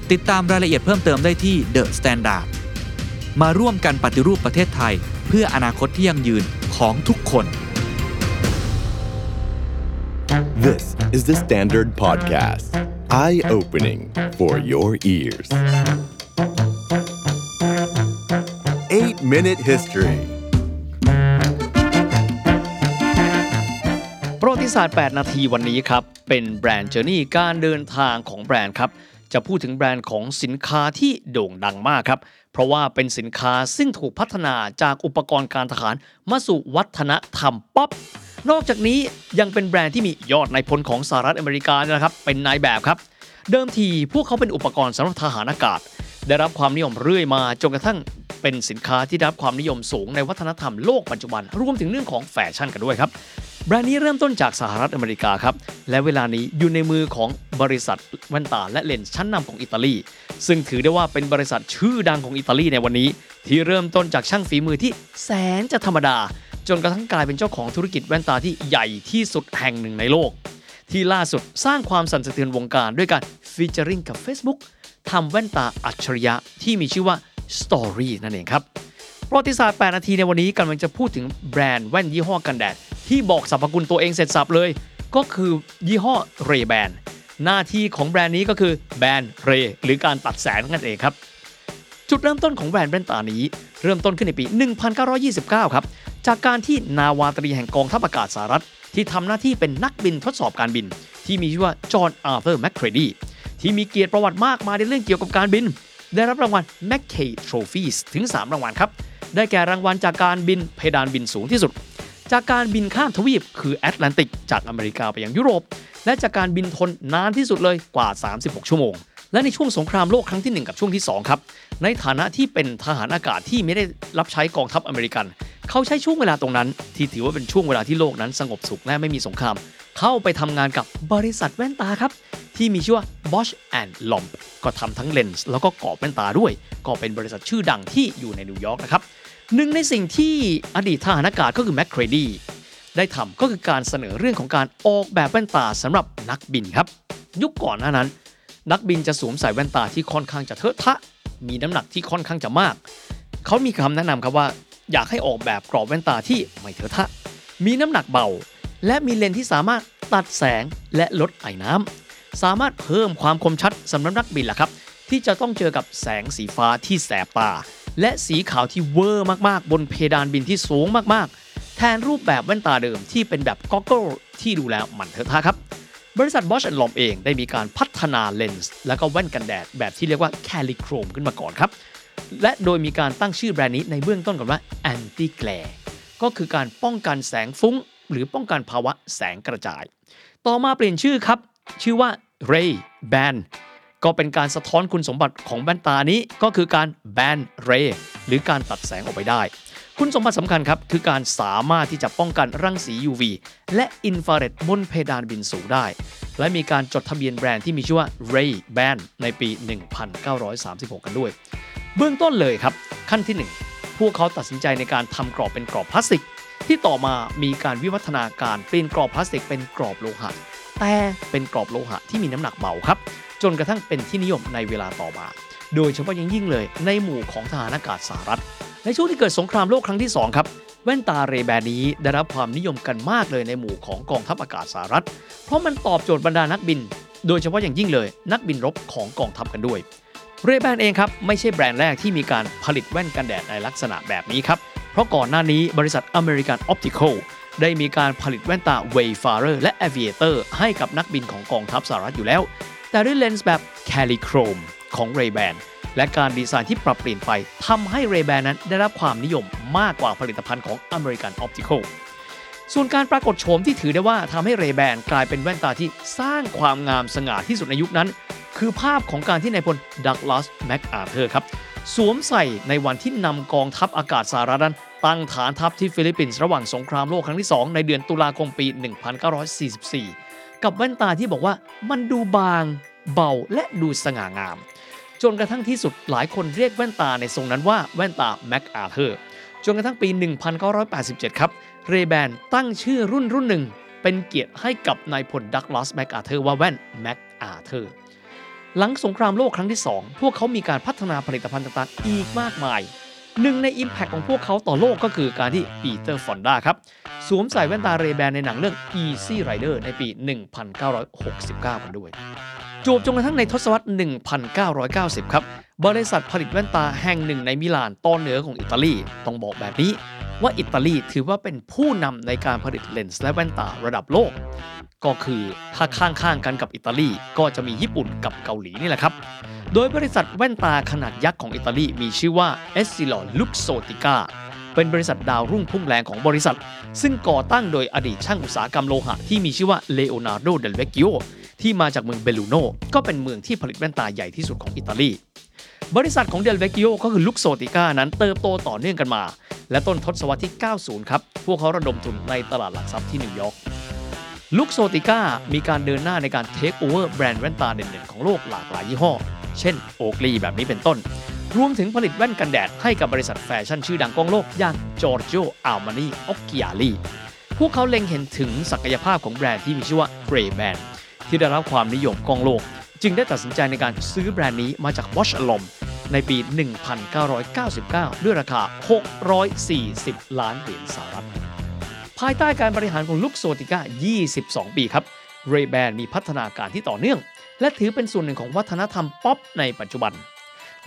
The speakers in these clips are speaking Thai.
ิ ดตามรายละเอียดเพิ่มเติมได้ที่ The Standard มาร่วมกันปฏิรูปประเทศไทย เพื่ออนาคตที่ยั่งยืนของทุกคน This is the Standard Podcast. Eye opening for your ears. Eight Minute History. ประวัติศาสตร์ 8 นาทีวันนี้ครับ เป็น Brand Journey การเดินทางของแบรนด์ครับ จะพูดถึงแบรนด์ของสินค้าที่โด่งดังมากครับ เพราะว่าเป็นสินค้าซึ่งถูกพัฒนาจากอุปกรณ์การทหารมาสู่วัฒนธรรมป๊อปนอกจากนี้ยังเป็นแบรนด์ที่มียอดนายพลของสหรัฐอเมริกาเนี่ยนะครับเป็นนายแบบครับ เดิมทีพวกเขาเป็นอุปกรณ์สำหรับทหารอากาศ ได้รับความนิยมเรื่อยมาจนกระทั่งเป็นสินค้าที่ได้รับความนิยมสูงในวัฒนธรรมโลกปัจจุบัน รวมถึงเรื่องของแฟชั่นกันด้วยครับ แบรนด์นี้เริ่มต้นจากสหรัฐอเมริกาครับ และเวลานี้อยู่ในมือของบริษัทแว่นตาและเลนส์ชั้นนำของอิตาลี ซึ่งถือได้ว่าเป็นบริษัทชื่อดังของอิตาลีในวันนี้ ที่เริ่มต้นจากช่างฝีมือที่แสนจะธรรมดา จนกระทั่งกลายเป็นเจ้าของธุรกิจแว่นตาที่ใหญ่ที่สุดแห่งหนึ่งในโลก ที่ล่าสุดสร้างความสั่นสะเทือนวงการด้วยการฟีเจอริงกับ Facebook ทำแว่นตาอัจฉริยะที่มีชื่อว่า Story นั่นเองครับประวัติศาสตร์ 8 นาทีในวันนี้กำลังจะพูดถึงแบรนด์แว่นยี่ห้อกันแดด ที่บอกสรรพคุณตัวเองเสร็จสับเลย ก็คือยี่ห้อเรแบนหน้าที่ของแบรนด์นี้ก็คือแบรนด์เรหรือการตัดแสงนั่นเองครับ จุดเริ่มต้นของแบรนด์แว่นตานี้ เริ่มต้นขึ้นในปี 1929 ครับ จากการที่นาวาตรีแห่งกองทัพอากาศสหรัฐ ที่ทำหน้าที่เป็นนักบินทดสอบการบิน ที่มีชื่อว่าจอห์นอาร์เธอร์แมคเครดีที่มีเกียรติประวัติมากมายในเรื่องเกี่ยวกับการบิน ได้รับรางวัล Mackay Trophies ถึง 3 รางวัลครับ ได้แก่รางวัลจากการบินเพดานบินสูงที่สุด จากการบินข้ามทวีปคือแอตแลนติกจากอเมริกาไปยังยุโรป และจากการบินทนนานที่สุดเลยกว่า 36 ชั่วโมง และในช่วงสงครามโลกครั้งที่ 1 กับช่วงที่ 2 ครับ ในฐานะที่เป็นทหารอากาศที่ไม่ได้รับใช้กองทัพอเมริกัน เขาใช้ช่วงเวลาตรงนั้น ที่ถือว่าเป็นช่วงเวลาที่โลกนั้นสงบสุขและไม่มีสงคราม เข้าไปทำงานกับบริษัทแว่นตาครับที่มีชื่อว่า Bosch and Lomb ก็ทำทั้งเลนส์แล้วก็กรอบแว่นตาด้วย ก็เป็นบริษัทชื่อดังที่อยู่ในนิวยอร์กนะครับ หนึ่งในสิ่งที่อดีตทหารอากาศก็คือแมคเครดีได้ทำก็คือการเสนอเรื่องของการออกแบบแว่นตาสำหรับนักบินครับ ยุคก่อนหน้านั้น นักบินจะสวมใส่แว่นตาที่ค่อนข้างจะเทอะทะ มีน้ำหนักที่ค่อนข้างจะมาก เขามีคำแนะนำครับว่า อยากให้ออกแบบกรอบแว่นตาที่ไม่เทอะทะ มีน้ำหนักเบา และมีเลนส์ที่สามารถตัดแสงและลดไอน้ำสามารถเพิ่มความคมชัดสำหรับนักบินล่ะครับ ที่จะต้องเจอกับแสงสีฟ้าที่แสบตา และสีขาวที่เวอร์มากๆ บนเพดานบินที่สูงมากๆ แทนรูปแบบแว่นตาเดิมที่เป็นแบบ goggleที่ดูแล้วมันเถอะทะครับ บริษัท Bosch Lomb เองได้มีการพัฒนาเลนส์และก็แว่นกันแดดแบบที่เรียกว่าแคลิโครมขึ้นมาก่อนครับ และโดยมีการตั้งชื่อแบรนด์นี้ในเบื้องต้นก่อนว่า anti glare ก็คือการป้องกันแสงฟุ้ง หรือป้องกันภาวะแสงกระจาย ต่อมาเปลี่ยนชื่อครับ ชื่อว่า Ray Ban ก็เป็นการสะท้อนคุณสมบัติของแว่นตานี้ก็คือการ ban ray หรือการตัดแสงออกไปได้ คุณสมบัติสำคัญครับ คือการสามารถที่จะป้องกันรังสี UV และอินฟราเรดบนเพดานบินสูงได้ และมีการจดทะเบียนแบรนด์ที่มีชื่อว่า Ray Ban ในปี 1936 กันด้วย เบื้องต้นเลยครับ ขั้นที่ 1 พวกเขาตัดสินใจในการทำกรอบเป็นกรอบพลาสติก ที่ต่อมามีการวิวัฒนาการเปลี่ยนกรอบพลาสติกเป็นกรอบโลหะ แต่เป็นกรอบโลหะที่มีน้ำหนักเบาครับ จนกระทั่งเป็นที่นิยมในเวลาต่อมา โดยเฉพาะอย่งยิ่งเลยในหมู่ของทหารอากาศสหรัฐ ในช่วงที่เกิดสงครามโลกครั้งที่ 2 ครับแว่นตาเรแบนนี้ได้รับความนิยมกันมากเลยในหมู่ของกองทัพอากาศสหรัฐ เพราะมันตอบโจทย์บรรดานักบิน โดยเฉพาะอย่างยิ่งเลย นักบินรบของกองทัพกันด้วยเรแบนเองครับไม่ใช่แบรนด์แรกที่มีการผลิตแว่นกันแดดในลักษณะแบบนี้ครับ เพราะก่อนหน้านี้บริษัท American Optical ได้มีการผลิตแว่นตา Wayfarer และ Aviator ให้กับนักบินของกองทัพสหรัฐอยู่แล้ว แต่ด้วยเลนส์แบบ Calichrome ของ Ray-Ban และการดีไซน์ที่ปรับเปลี่ยนไปทำให้ Ray-Ban นั้นได้รับความนิยมมากกว่าผลิตภัณฑ์ของ American Optical ส่วนการปรากฏโฉมที่ถือได้ว่าทำให้ Ray-Ban กลายเป็นแว่นตาที่สร้างความงามสง่าที่สุดในยุคนั้น คือภาพของการที่นายพลดักลาสแมคอาเธอร์ครับสวมใส่ในวันที่นำกองทัพอากาศสหรัฐนั้น ตั้งฐานทัพที่ฟิลิปปินส์ระหว่างสงครามโลกครั้งที่ 2 ในเดือนตุลาคมปี 1944 กับแว่นตาที่บอกว่ามันดูบางเบาและดูสง่างาม จนกระทั่งที่สุดหลายคนเรียกแว่นตาในทรงนั้นว่าแว่นตาแมคอาเธอร์จนกระทั่งปี 1987 ครับ Ray-Ban ตั้งชื่อรุ่นรุ่นหนึ่ง เป็นเกียรติให้กับนายพลดักลาสแมคอาเธอร์ว่าแว่นแมคอาเธอร์หลังสงครามโลกครั้งที่ 2 พวกเขามีการพัฒนาผลิตภัณฑ์ต่างๆ อีกมากมาย หนึ่งใน Impact ของพวกเขาต่อโลกก็คือการที่ปีเตอร์ฟอนดาครับ สวมใส่แว่นตาเรแบนในหนังเรื่อง Easy Rider ในปี 1969 กันด้วย จูบจนกระทั่งในทศวรรษ 1990 ครับ บริษัทผลิตแว่นตาแห่งหนึ่งในมิลานตอนเหนือของอิตาลี ต้องบอกแบบนี้ ว่าอิตาลีถือว่าเป็นผู้นำในการผลิตเลนส์และแว่นตาระดับโลก ก็คือถ้าข้างๆกันกับอิตาลีก็จะมีญี่ปุ่นกับเกาหลีนี่แหละครับ โดยบริษัทแว่นตาขนาดยักษ์ของอิตาลีมีชื่อว่า e s s i l o n Luxottica เป็นบริษัทดาวรุ่งพุ่งแรงของบริษัท ซึ่งก่อตั้งโดยอดีตช่างอุตสาหกรรมโลหะที่มีชื่อว่า Leonardo del Vecchio ที่มาจากเมืองเบลูโนก็เป็นเมืองที่ผลิตแว่นตาใหญ่ที่สุดของอิตาลี บริษัทของเดลเวกิโอก็คือ Luxottica นั้นเติบโตต่อเนื่องกันมา และต้นทศวรรษที่ 90 ครับ พวกเขาระดมทุนในตลาดหลักทรัพย์ที่นิวยอร์ก Luxottica มีการเดินหน้าในการเทคโอเวอร์แบรนด์แว่นตาเด่นๆของโลกหลากหลายยี่ห้อ เช่น Oakley แบบนี้เป็นต้น รวมถึงผลิตแว่นกันแดดให้กับบริษัทแฟชั่นชื่อดังของโลกอย่าง Giorgio Armani Occhiali พวกเขาเล็งเห็นถึงศักยภาพของแบรนด์ที่มีชื่อว่า Ray-Ban ที่ได้รับความนิยมก้องโลก จึงได้ตัดสินใจในการซื้อแบรนด์นี้มาจาก Bausch & Lomb ในปี 1999 ด้วยราคา 640 ล้านเหรียญสหรัฐ ภายใต้การบริหารของ Luxottica 22 ปีครับ เรย์แบนมีพัฒนาการที่ต่อเนื่อง และถือเป็นส่วนหนึ่งของวัฒนธรรมป๊อปในปัจจุบัน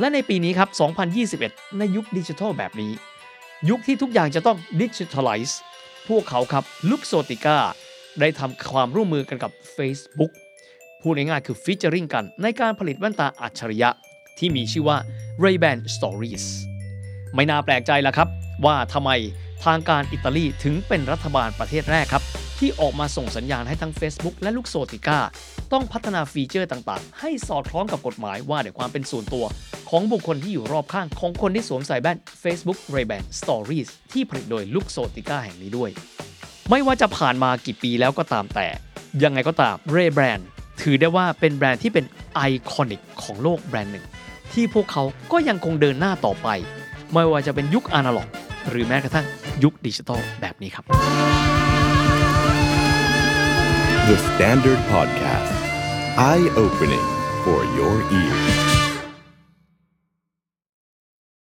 และในปีนี้ครับ 2021 ในยุคดิจิทัลแบบนี้ ยุคที่ทุกอย่างจะต้องดิจิทัลไลซ์พวกเขาครับลุกโซติก้า ได้ทำความร่วมมือกันกับ Facebook พูดง่ายๆคือฟีเจอริงกันในการผลิตแว่นตาอัจฉริยะ ที่มีชื่อว่า Ray-Ban Stories ไม่น่าแปลกใจละครับ ว่าทำไมทางการอิตาลีถึงเป็นรัฐบาลประเทศแรกครับ ที่ออกมาส่งสัญญาณให้ทั้ง Facebook และ Luxottica ต้องพัฒนาฟีเจอร์ต่างๆ ให้สอดคล้องกับกฎหมายว่าด้วยความเป็นส่วนตัวของบุคคลที่อยู่รอบข้างของคนที่สวมใส่แว่น Facebook Ray-Ban Stories ที่ผลิตโดย Luxottica แห่งนี้ด้วย ไม่ว่าจะผ่านมากี่ปีแล้วก็ตามแต่ ยังไงก็ตาม Ray-Ban ถือได้ว่าเป็นแบรนด์ที่เป็น iconic ของโลกแบรนด์หนึ่ง ที่พวกเขาก็ยังคงเดินหน้าต่อไป ไม่ว่าจะเป็นยุคอนาล็อก หรือแม้กระทั่งยุคดิจิตอลแบบนี้ครับ The Standard Podcast. Eye opening for your ears.